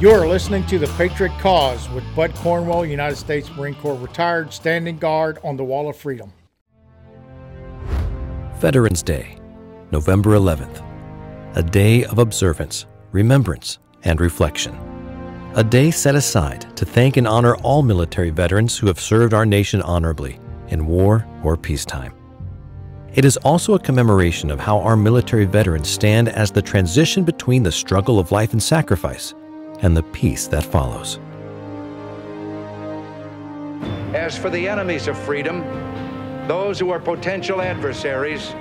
You are listening to The Patriot Cause with Bud Cornwell, United States Marine Corps retired, standing guard on the Wall of Freedom. Veterans Day, November 11th. A day of observance, remembrance, and reflection. A day set aside to thank and honor all military veterans who have served our nation honorably in war or peacetime. It is also a commemoration of how our military veterans stand as the transition between the struggle of life and sacrifice and the peace that follows. As for the enemies of freedom, those who are potential adversaries,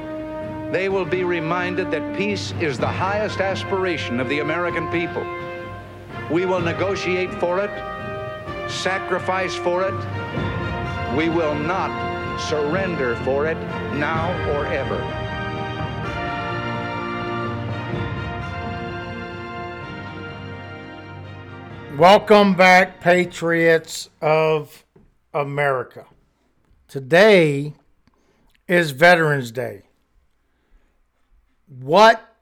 they will be reminded that peace is the highest aspiration of the American people. We will negotiate for it, sacrifice for it. We will not surrender for it now or ever. Welcome back, Patriots of America. Today is Veterans Day. What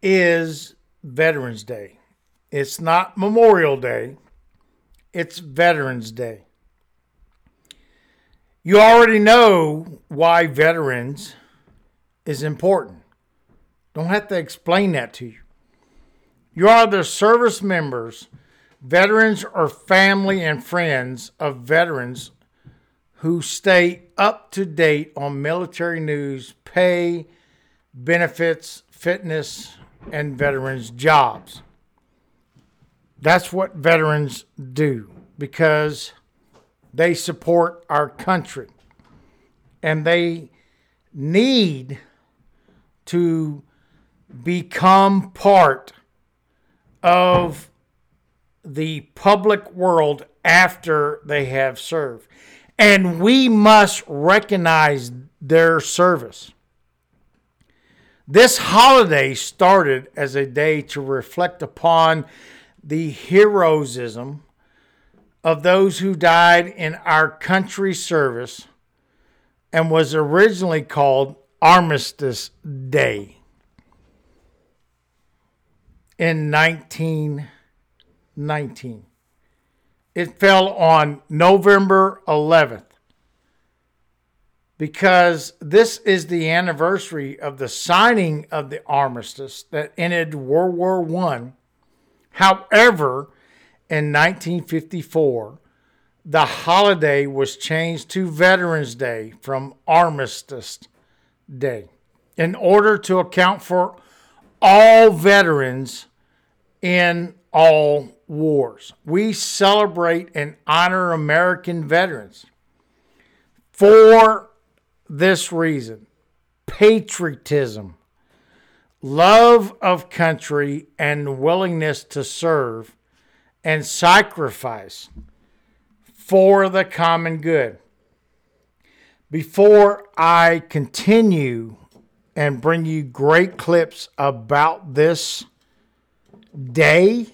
is Veterans Day? It's not Memorial Day, it's Veterans Day. You already know why veterans is important. Don't have to explain that to you. You are the service members, veterans, or family and friends of veterans who stay up to date on military news, pay, benefits, fitness, and veterans' jobs. That's what veterans do because they support our country. And they need to become part of the public world after they have served. And we must recognize their service. This holiday started as a day to reflect upon the heroism of those who died in our country's service and was originally called Armistice Day in 1919. It fell on November 11th because this is the anniversary of the signing of the armistice that ended World War I. However, in 1954, the holiday was changed to Veterans Day from Armistice Day in order to account for all veterans in all wars. We celebrate and honor American veterans for this reason patriotism, love of country, and willingness to serve and sacrifice for the common good. Before I continue and bring you great clips about this day,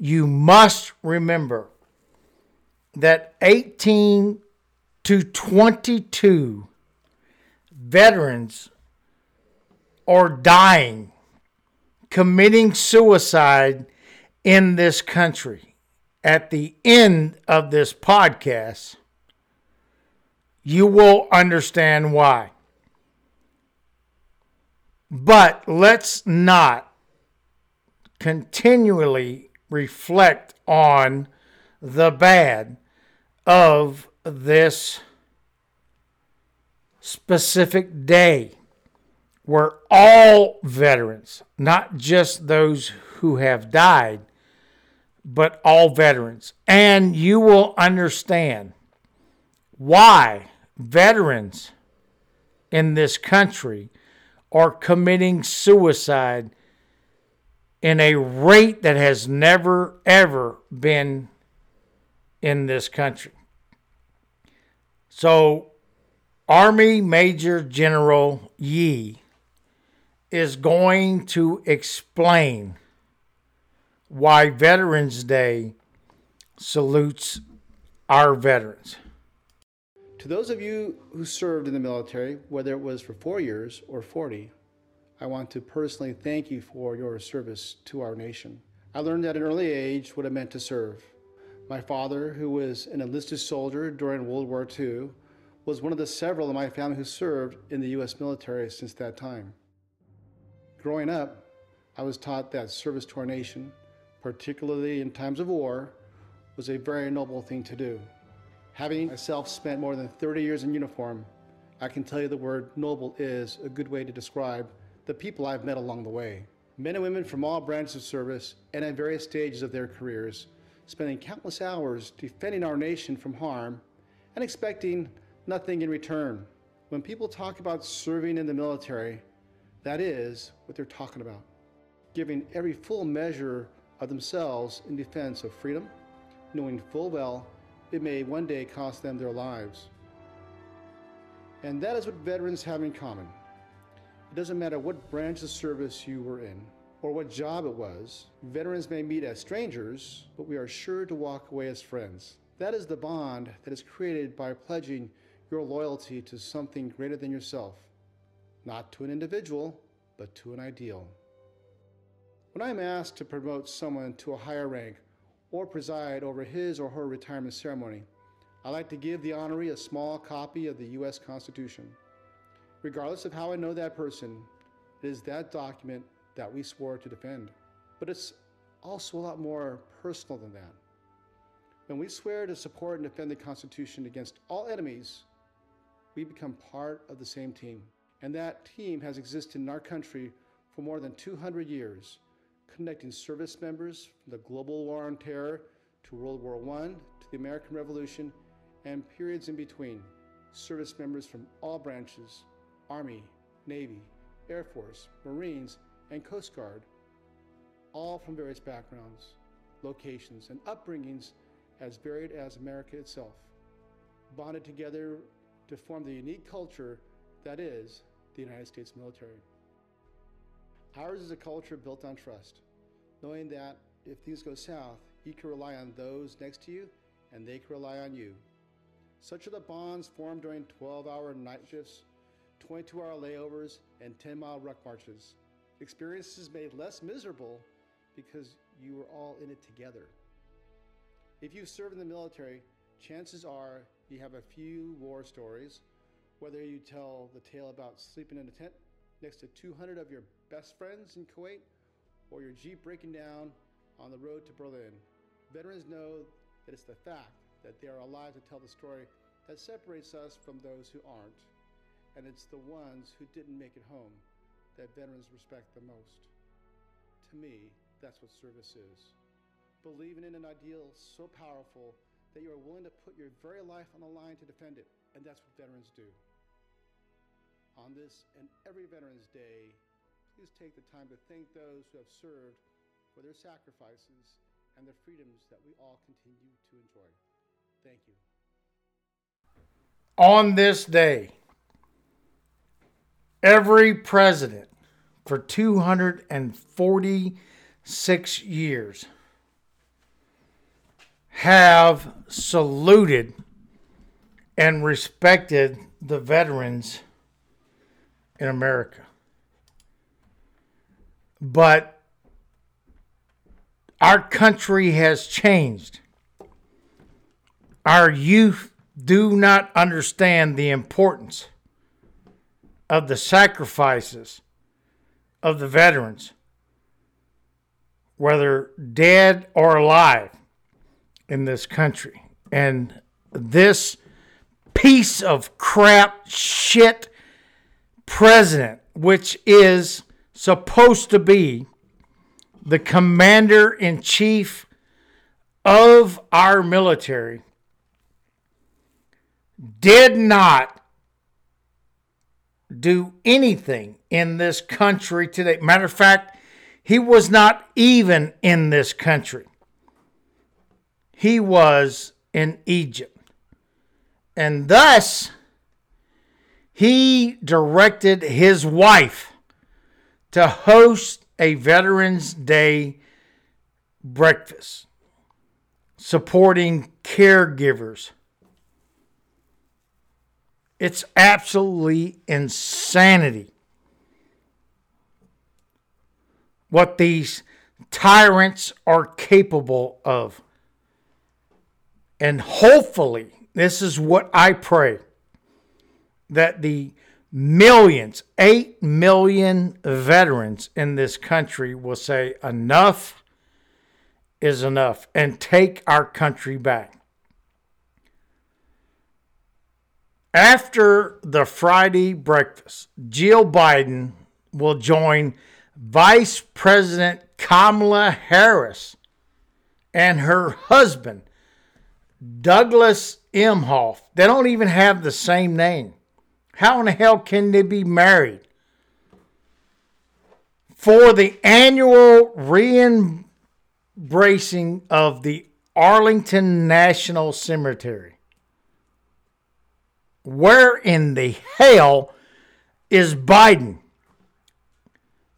you must remember that 18 to 22 veterans are dying, committing suicide in this country. At the end of this podcast, you will understand why. But let's not continually reflect on the bad of this specific day where all veterans, not just those who have died, but all veterans. And you will understand why veterans in this country are committing suicide in a rate that has never, ever been in this country. So, Army Major General Yi is going to explain why Veterans Day salutes our veterans. To those of you who served in the military, whether it was for four years or 40, I want to personally thank you for your service to our nation. I learned at an early age what it meant to serve. My father, who was an enlisted soldier during World War II, was one of the several in my family who served in the U.S. military since that time. Growing up, I was taught that service to our nation, particularly in times of war, was a very noble thing to do. Having myself spent more than 30 years in uniform, I can tell you the word noble is a good way to describe the people I've met along the way. Men and women from all branches of service and at various stages of their careers, spending countless hours defending our nation from harm and expecting nothing in return. When people talk about serving in the military, that is what they're talking about giving every full measure of themselves in defense of freedom, knowing full well it may one day cost them their lives. And that is what veterans have in common. It doesn't matter what branch of service you were in or what job it was. Veterans may meet as strangers, but we are sure to walk away as friends. That is the bond that is created by pledging your loyalty to something greater than yourself, not to an individual, but to an ideal. When I'm asked to promote someone to a higher rank or preside over his or her retirement ceremony, I like to give the honoree a small copy of the U.S. Constitution. Regardless of how I know that person, it is that document that we swore to defend. But it's also a lot more personal than that. When we swear to support and defend the Constitution against all enemies, we become part of the same team. And that team has existed in our country for more than 200 years, connecting service members from the global war on terror to World War I to the American Revolution and periods in between. Service members from all branches Army, Navy, Air Force, Marines, and Coast Guard, all from various backgrounds, locations, and upbringings as varied as America itself, bonded together to form the unique culture that is the United States military. Ours is a culture built on trust, knowing that if things go south, you can rely on those next to you and they can rely on you. Such are the bonds formed during 12 hour night shifts, 22 hour layovers, and 10 mile ruck marches. Experiences made less miserable because you were all in it together. If you serve in the military, chances are you have a few war stories, whether you tell the tale about sleeping in a tent next to 200 of your best friends in Kuwait or your Jeep breaking down on the road to Berlin. Veterans know that it's the fact that they are alive to tell the story that separates us from those who aren't. And it's the ones who didn't make it home that veterans respect the most. To me, that's what service is. Believing in an ideal so powerful that you are willing to put your very life on the line to defend it. And that's what veterans do. On this and every Veterans Day, please take the time to thank those who have served for their sacrifices and the freedoms that we all continue to enjoy. Thank you. On this day, every president for 246 years have saluted and respected the veterans in America. But our country has changed. Our youth do not understand the importance of the sacrifices of the veterans, whether dead or alive in this country. And this piece of crap shit president, which is supposed to be the commander in chief of our military, did not do anything in this country today. Matter of fact, he was not even in this country. He was in Egypt. And thus, he directed his wife to host a Veterans Day breakfast supporting caregivers it's absolutely insanity what these tyrants are capable of. And hopefully, this is what I pray that the millions, 8 million veterans in this country will say, enough is enough and take our country back. After the Friday breakfast, Jill Biden will join Vice President Kamala Harris and her husband, Douglas Emhoff. They don't even have the same name. How in the hell can they be married? For the annual re embracing of the Arlington National Cemetery. Where in the hell is Biden?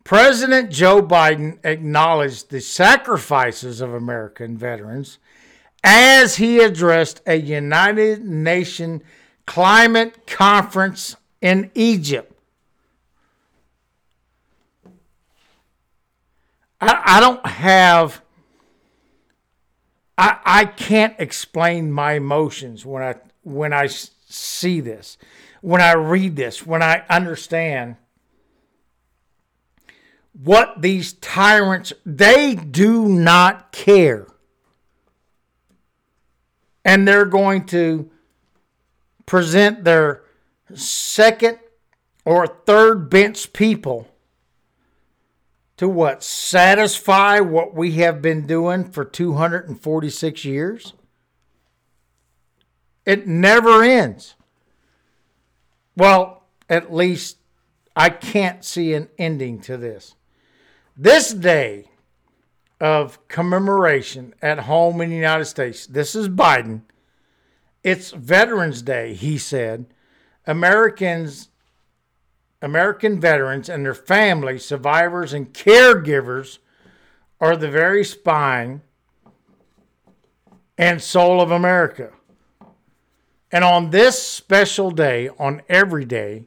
President Joe Biden acknowledged the sacrifices of American veterans as he addressed a United Nations climate conference in Egypt. I, I don't have, I, I can't explain my emotions when I, when I see this, when I read this, when I understand what these tyrants they do not care. And they're going to present their second or third bench people to what? Satisfy what we have been doing for 246 years it never ends well at least i can't see an ending to this this day of commemoration at home in the United States, this is Biden. It's Veterans Day, he said. Americans, American veterans and their families, survivors, and caregivers are the very spine and soul of America. And on this special day, on every day,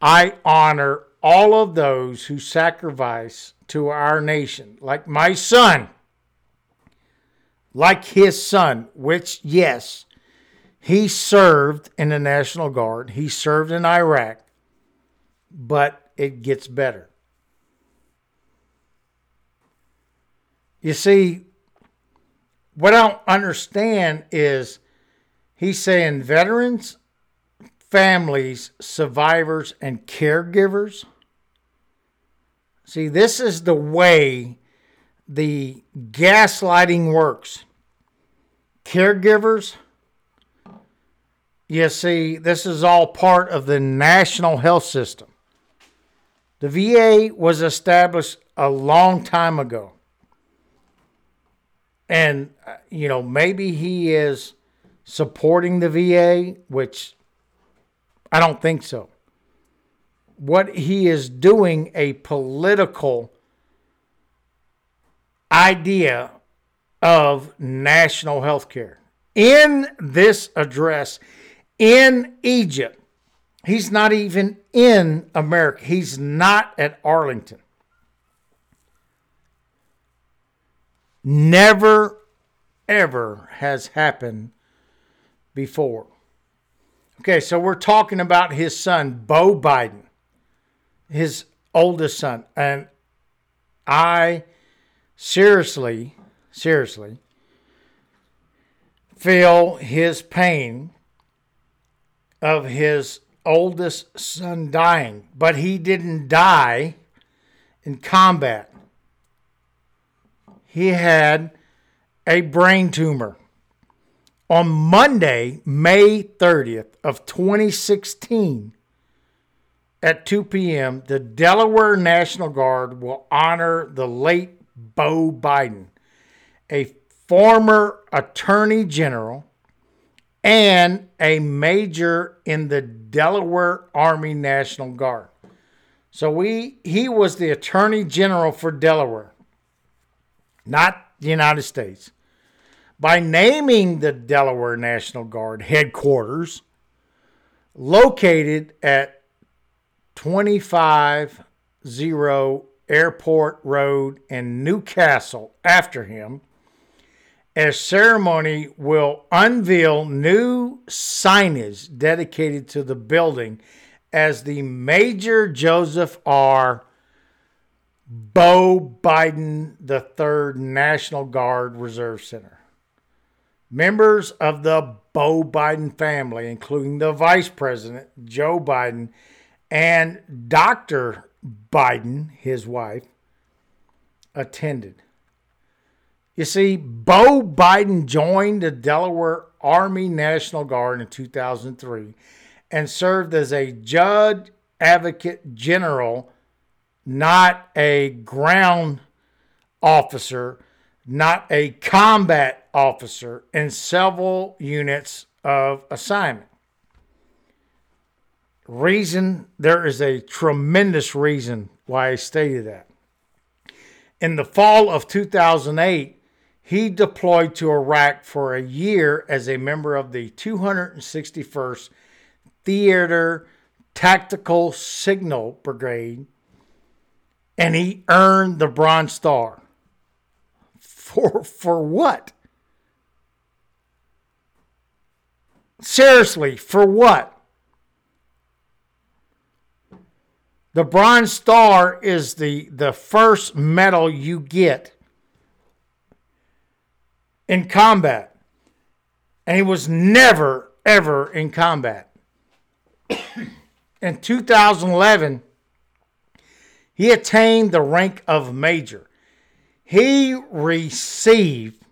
I honor all of those who sacrifice to our nation, like my son, like his son, which, yes, he served in the National Guard, he served in Iraq, but it gets better. You see, what I don't understand is he's saying veterans, families, survivors, and caregivers See, this is the way the gaslighting works. Caregivers, you see, this is all part of the national health system. The VA was established a long time ago. And, uh, you know, maybe he is supporting the VA, which I don't think so what he is doing a political idea of national health care. In this address in Egypt, he's not even in America, he's not at Arlington. Never, ever has happened before. Okay, so we're talking about his son, Beau Biden his oldest son. And I seriously, seriously feel his pain of his oldest son dying, but he didn't die in combat. He had a brain tumor. On Monday, May 30th of 2016, at 2 p.m., the Delaware National Guard will honor the late Beau Biden, a former attorney general and a major in the Delaware Army National Guard. So we he was the attorney general for Delaware, not the United States. By naming the Delaware National Guard headquarters located at 250 Airport Road in New Castle after him. A ceremony will unveil new signage dedicated to the building as the Major Joseph R. Beau Biden III National Guard Reserve Center. Members of the Beau Biden family, including the Vice President, Joe Biden, and Dr. Biden, his wife, attended. You see, Beau Biden joined the Delaware Army National Guard in 2003 and served as a judge advocate general, not a ground officer, not a combat officer, in several units of assignment. Reason there is a tremendous reason why I stated that. In the fall of 2008, he deployed to Iraq for a year as a member of the 261st Theater Tactical Signal Brigade, and he earned the Bronze Star. For, for what? Seriously, for what? The Bronze Star is the, the first medal you get in combat. And he was never, ever in combat. in 2011, he attained the rank of major. He received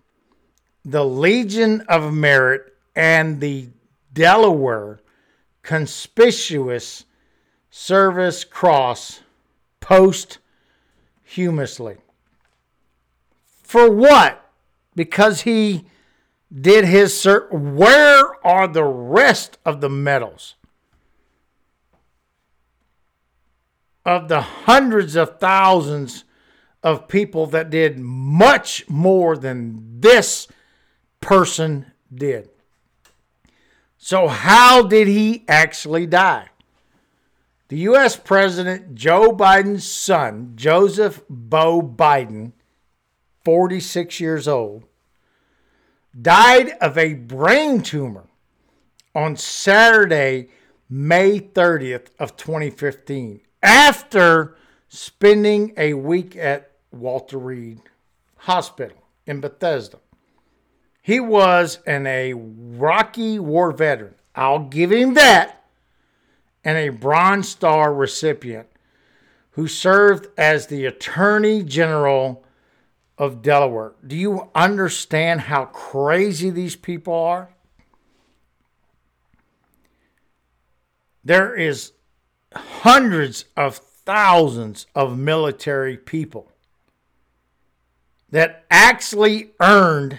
the Legion of Merit and the Delaware Conspicuous Service Cross posthumously. For what? because he did his cert. Where are the rest of the medals? Of the hundreds of thousands of people that did much more than this person did. So, how did he actually die? The U.S. President Joe Biden's son, Joseph Beau Biden, 46 years old, died of a brain tumor on Saturday, May 30th of 2015 after spending a week at Walter Reed Hospital in Bethesda. He was an Iraqi war veteran. I'll give him that. And a Bronze Star recipient who served as the Attorney General of Delaware. Do you understand how crazy these people are? There is hundreds of thousands of military people that actually earned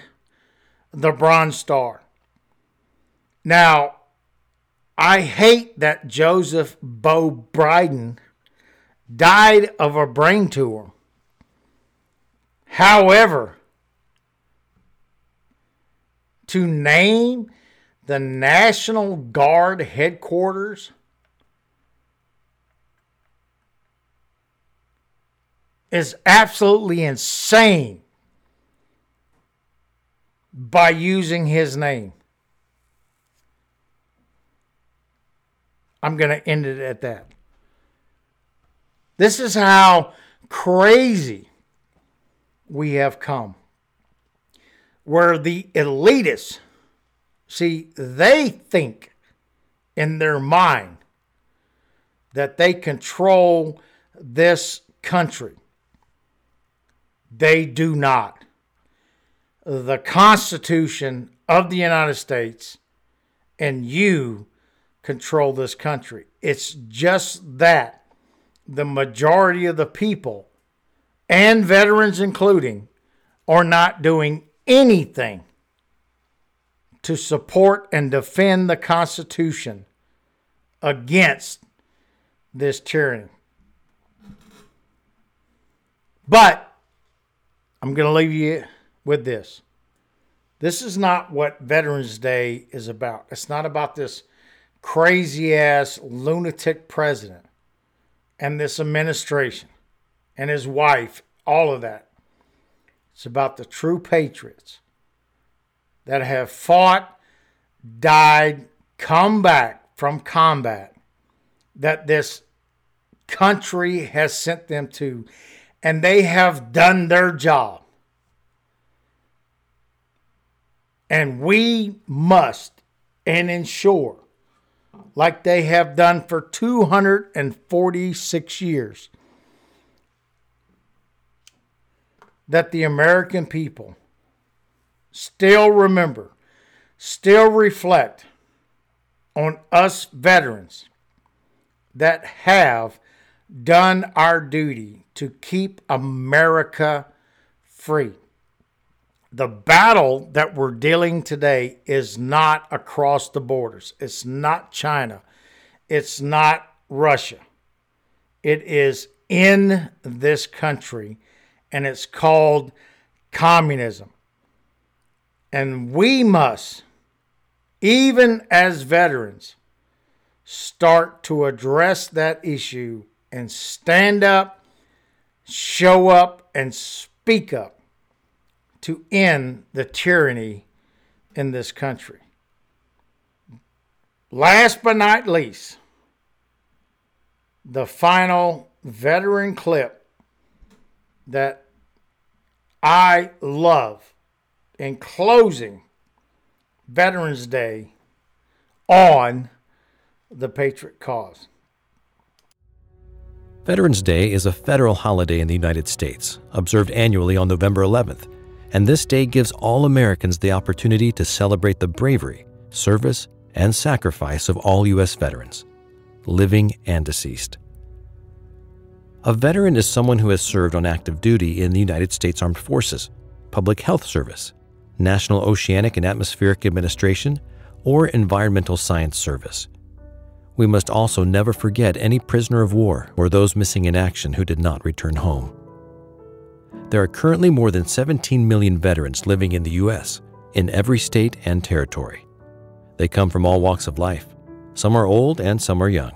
the Bronze Star. Now, I hate that Joseph Beau Biden died of a brain tumor. However, to name the National Guard headquarters is absolutely insane by using his name. I'm going to end it at that. This is how crazy we have come. Where the elitists, see, they think in their mind that they control this country. They do not. The Constitution of the United States and you control this country. It's just that the majority of the people and veterans including, are not doing anything to support and defend the Constitution against this tyranny. But I'm going to leave you with this. This is not what Veterans Day is about. It's not about this crazy ass lunatic president and this administration. and his wife, all of that. It's about the true patriots that have fought, died, come back from combat that this country has sent them to, and they have done their job. And we must and ensure, like they have done for 246 years, that the American people still remember, still reflect on us veterans that have done our duty to keep America free. The battle that we're dealing today is not across the borders. It's not China. It's not Russia. It is in this country and it's called communism. And we must, even as veterans, start to address that issue and stand up, show up, and speak up to end the tyranny in this country. Last but not least, the final veteran clip that I love in closing Veterans Day on the Patriot cause. Veterans Day is a federal holiday in the United States, observed annually on November 11th, and this day gives all Americans the opportunity to celebrate the bravery, service, and sacrifice of all U.S. veterans, living and deceased. A veteran is someone who has served on active duty in the United States Armed Forces, Public Health Service, National Oceanic and Atmospheric Administration, or Environmental Science Service. We must also never forget any prisoner of war or those missing in action who did not return home. There are currently more than 17 million veterans living in the U.S., in every state and territory. They come from all walks of life. Some are old and some are young.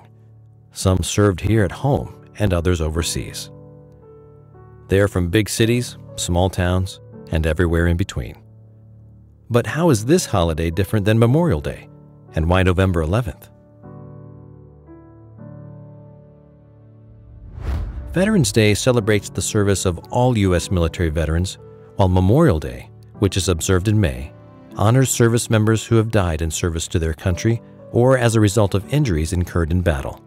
Some served here at home and others overseas. They are from big cities, small towns, and everywhere in between. But how is this holiday different than Memorial Day? And why November 11th? Veterans Day celebrates the service of all U.S. military veterans, while Memorial Day, which is observed in May, honors service members who have died in service to their country or as a result of injuries incurred in battle.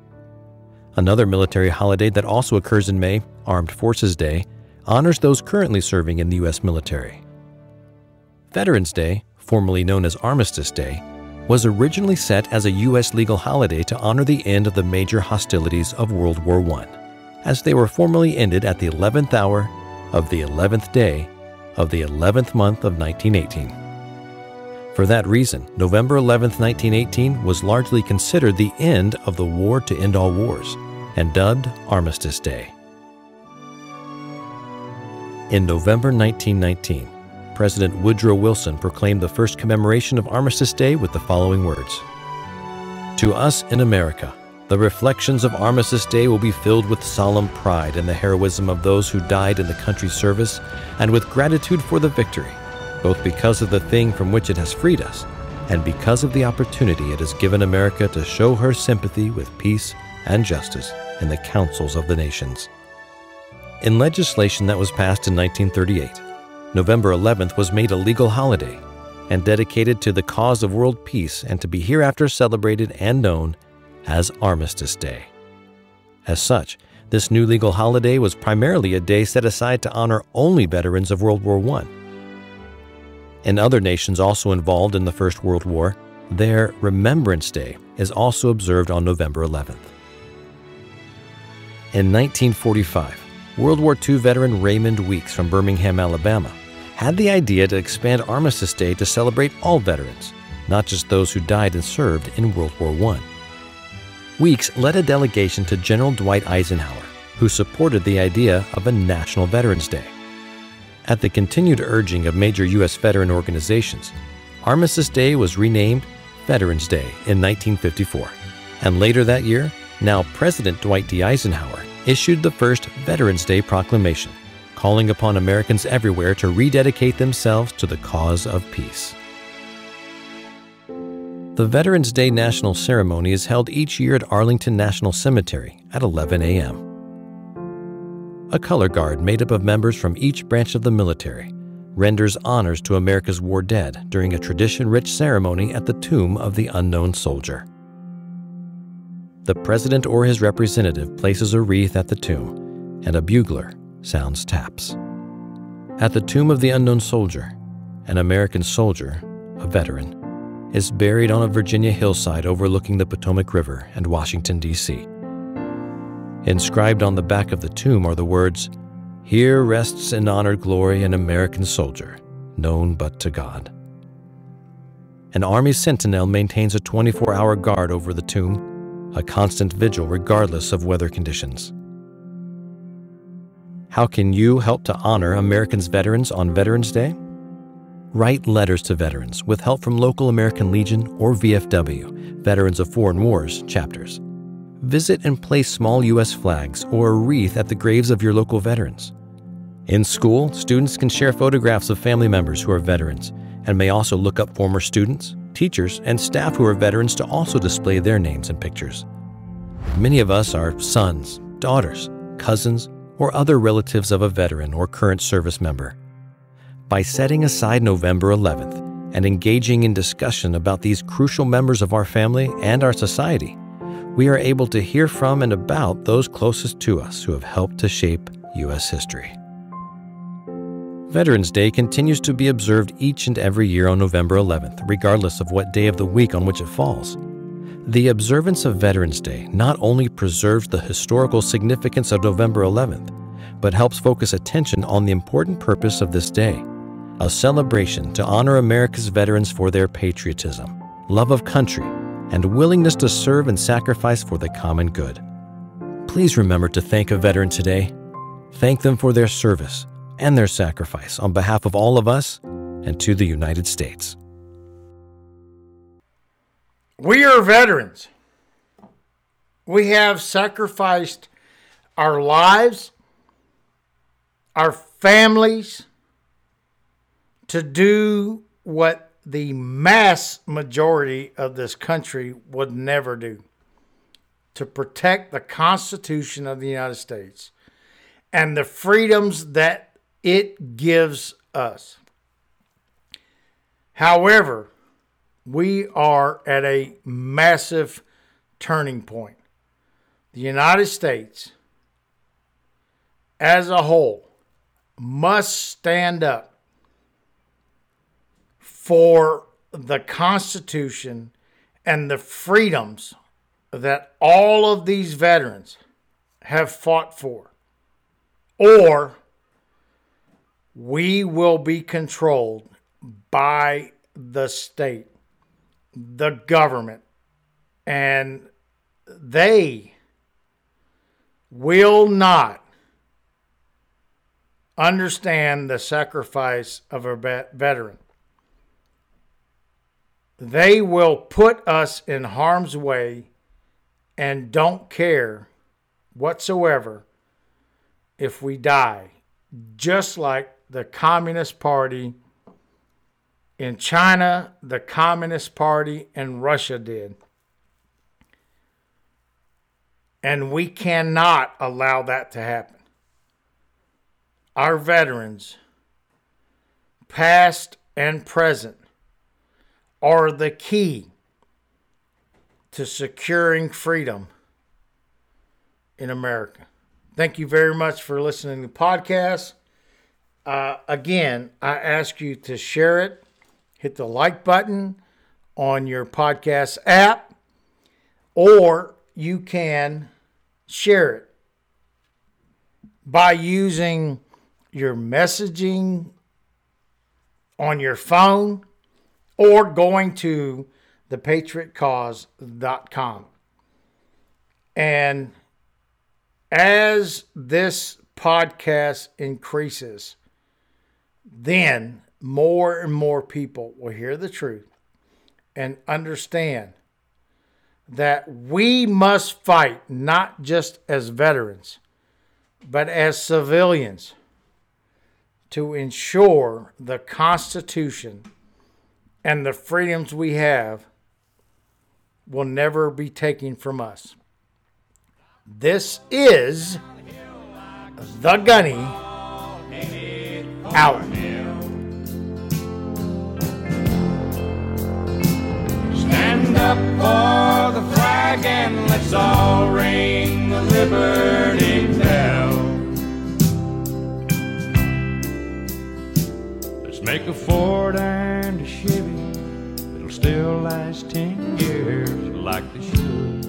Another military holiday that also occurs in May, Armed Forces Day, honors those currently serving in the U.S. military. Veterans Day, formerly known as Armistice Day, was originally set as a U.S. legal holiday to honor the end of the major hostilities of World War I as they were formally ended at the 11th hour of the 11th day of the 11th month of 1918. For that reason, November 11, 1918 was largely considered the end of the war to end all wars and dubbed Armistice Day. In November 1919, President Woodrow Wilson proclaimed the first commemoration of Armistice Day with the following words To us in America, the reflections of Armistice Day will be filled with solemn pride in the heroism of those who died in the country's service and with gratitude for the victory, both because of the thing from which it has freed us and because of the opportunity it has given America to show her sympathy with peace and justice in the councils of the nations. In legislation that was passed in 1938, November 11th was made a legal holiday and dedicated to the cause of world peace and to be hereafter celebrated and known as Armistice Day. As such, this new legal holiday was primarily a day set aside to honor only veterans of World War I. In other nations also involved in the First World War, their Remembrance Day is also observed on November 11th. In 1945, World War II veteran Raymond Weeks from Birmingham, Alabama, had the idea to expand Armistice Day to celebrate all veterans, not just those who died and served in World War I. Weeks led a delegation to General Dwight Eisenhower, who supported the idea of a National Veterans Day. At the continued urging of major U.S. veteran organizations, Armistice Day was renamed Veterans Day in 1954. And later that year, now President Dwight D. Eisenhower issued the first Veterans Day proclamation, calling upon Americans everywhere to rededicate themselves to the cause of peace. The Veterans Day National Ceremony is held each year at Arlington National Cemetery at 11 a.m. A color guard made up of members from each branch of the military renders honors to America's war dead during a tradition rich ceremony at the tomb of the unknown soldier. The president or his representative places a wreath at the tomb, and a bugler sounds taps. At the tomb of the unknown soldier, an American soldier, a veteran, is buried on a Virginia hillside overlooking the Potomac River and Washington, D.C. Inscribed on the back of the tomb are the words, Here rests in honored glory an American soldier, known but to God. An Army sentinel maintains a 24 hour guard over the tomb, a constant vigil regardless of weather conditions. How can you help to honor Americans' veterans on Veterans Day? Write letters to veterans with help from local American Legion or VFW, Veterans of Foreign Wars chapters. Visit and place small U.S. flags or a wreath at the graves of your local veterans. In school, students can share photographs of family members who are veterans and may also look up former students, teachers, and staff who are veterans to also display their names and pictures. Many of us are sons, daughters, cousins, or other relatives of a veteran or current service member by setting aside November 11th and engaging in discussion about these crucial members of our family and our society, we are able to hear from and about those closest to us who have helped to shape U.S. history. Veterans Day continues to be observed each and every year on November 11th, regardless of what day of the week on which it falls. The observance of Veterans Day not only preserves the historical significance of November 11th, but helps focus attention on the important purpose of this day a celebration to honor America's veterans for their patriotism, love of country, and willingness to serve and sacrifice for the common good. Please remember to thank a veteran today. Thank them for their service and their sacrifice on behalf of all of us and to the United States. We are veterans. We have sacrificed our lives, our families, to do what the mass majority of this country would never do to protect the Constitution of the United States and the freedoms that it gives us. However, we are at a massive turning point. The United States as a whole must stand up for the Constitution and the freedoms that all of these veterans have fought for. Or we will be controlled by the state, the government, and they will not understand the sacrifice of a veteran they will put us in harm's way and don't care whatsoever if we die, just like the Communist Party in China, the Communist Party in Russia did. And we cannot allow that to happen. Our veterans, past and present, are the key to securing freedom in America. Thank you very much for listening to the podcast. Uh, again, I ask you to share it, hit the like button on your podcast app, or you can share it by using your messaging on your phone or going to thepatriotcause.com. And as this podcast increases, then more and more people will hear the truth and understand that we must fight not just as veterans, but as civilians to ensure the Constitution and the freedoms we have will never be taken from us. This is the Gunny out. Stand up for the flag and let's all ring the liberty bell. Let's make a Ford and still last ten years like they should.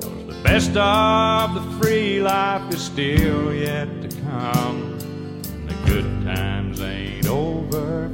Cause the best of the free life is still yet to come. The good times ain't over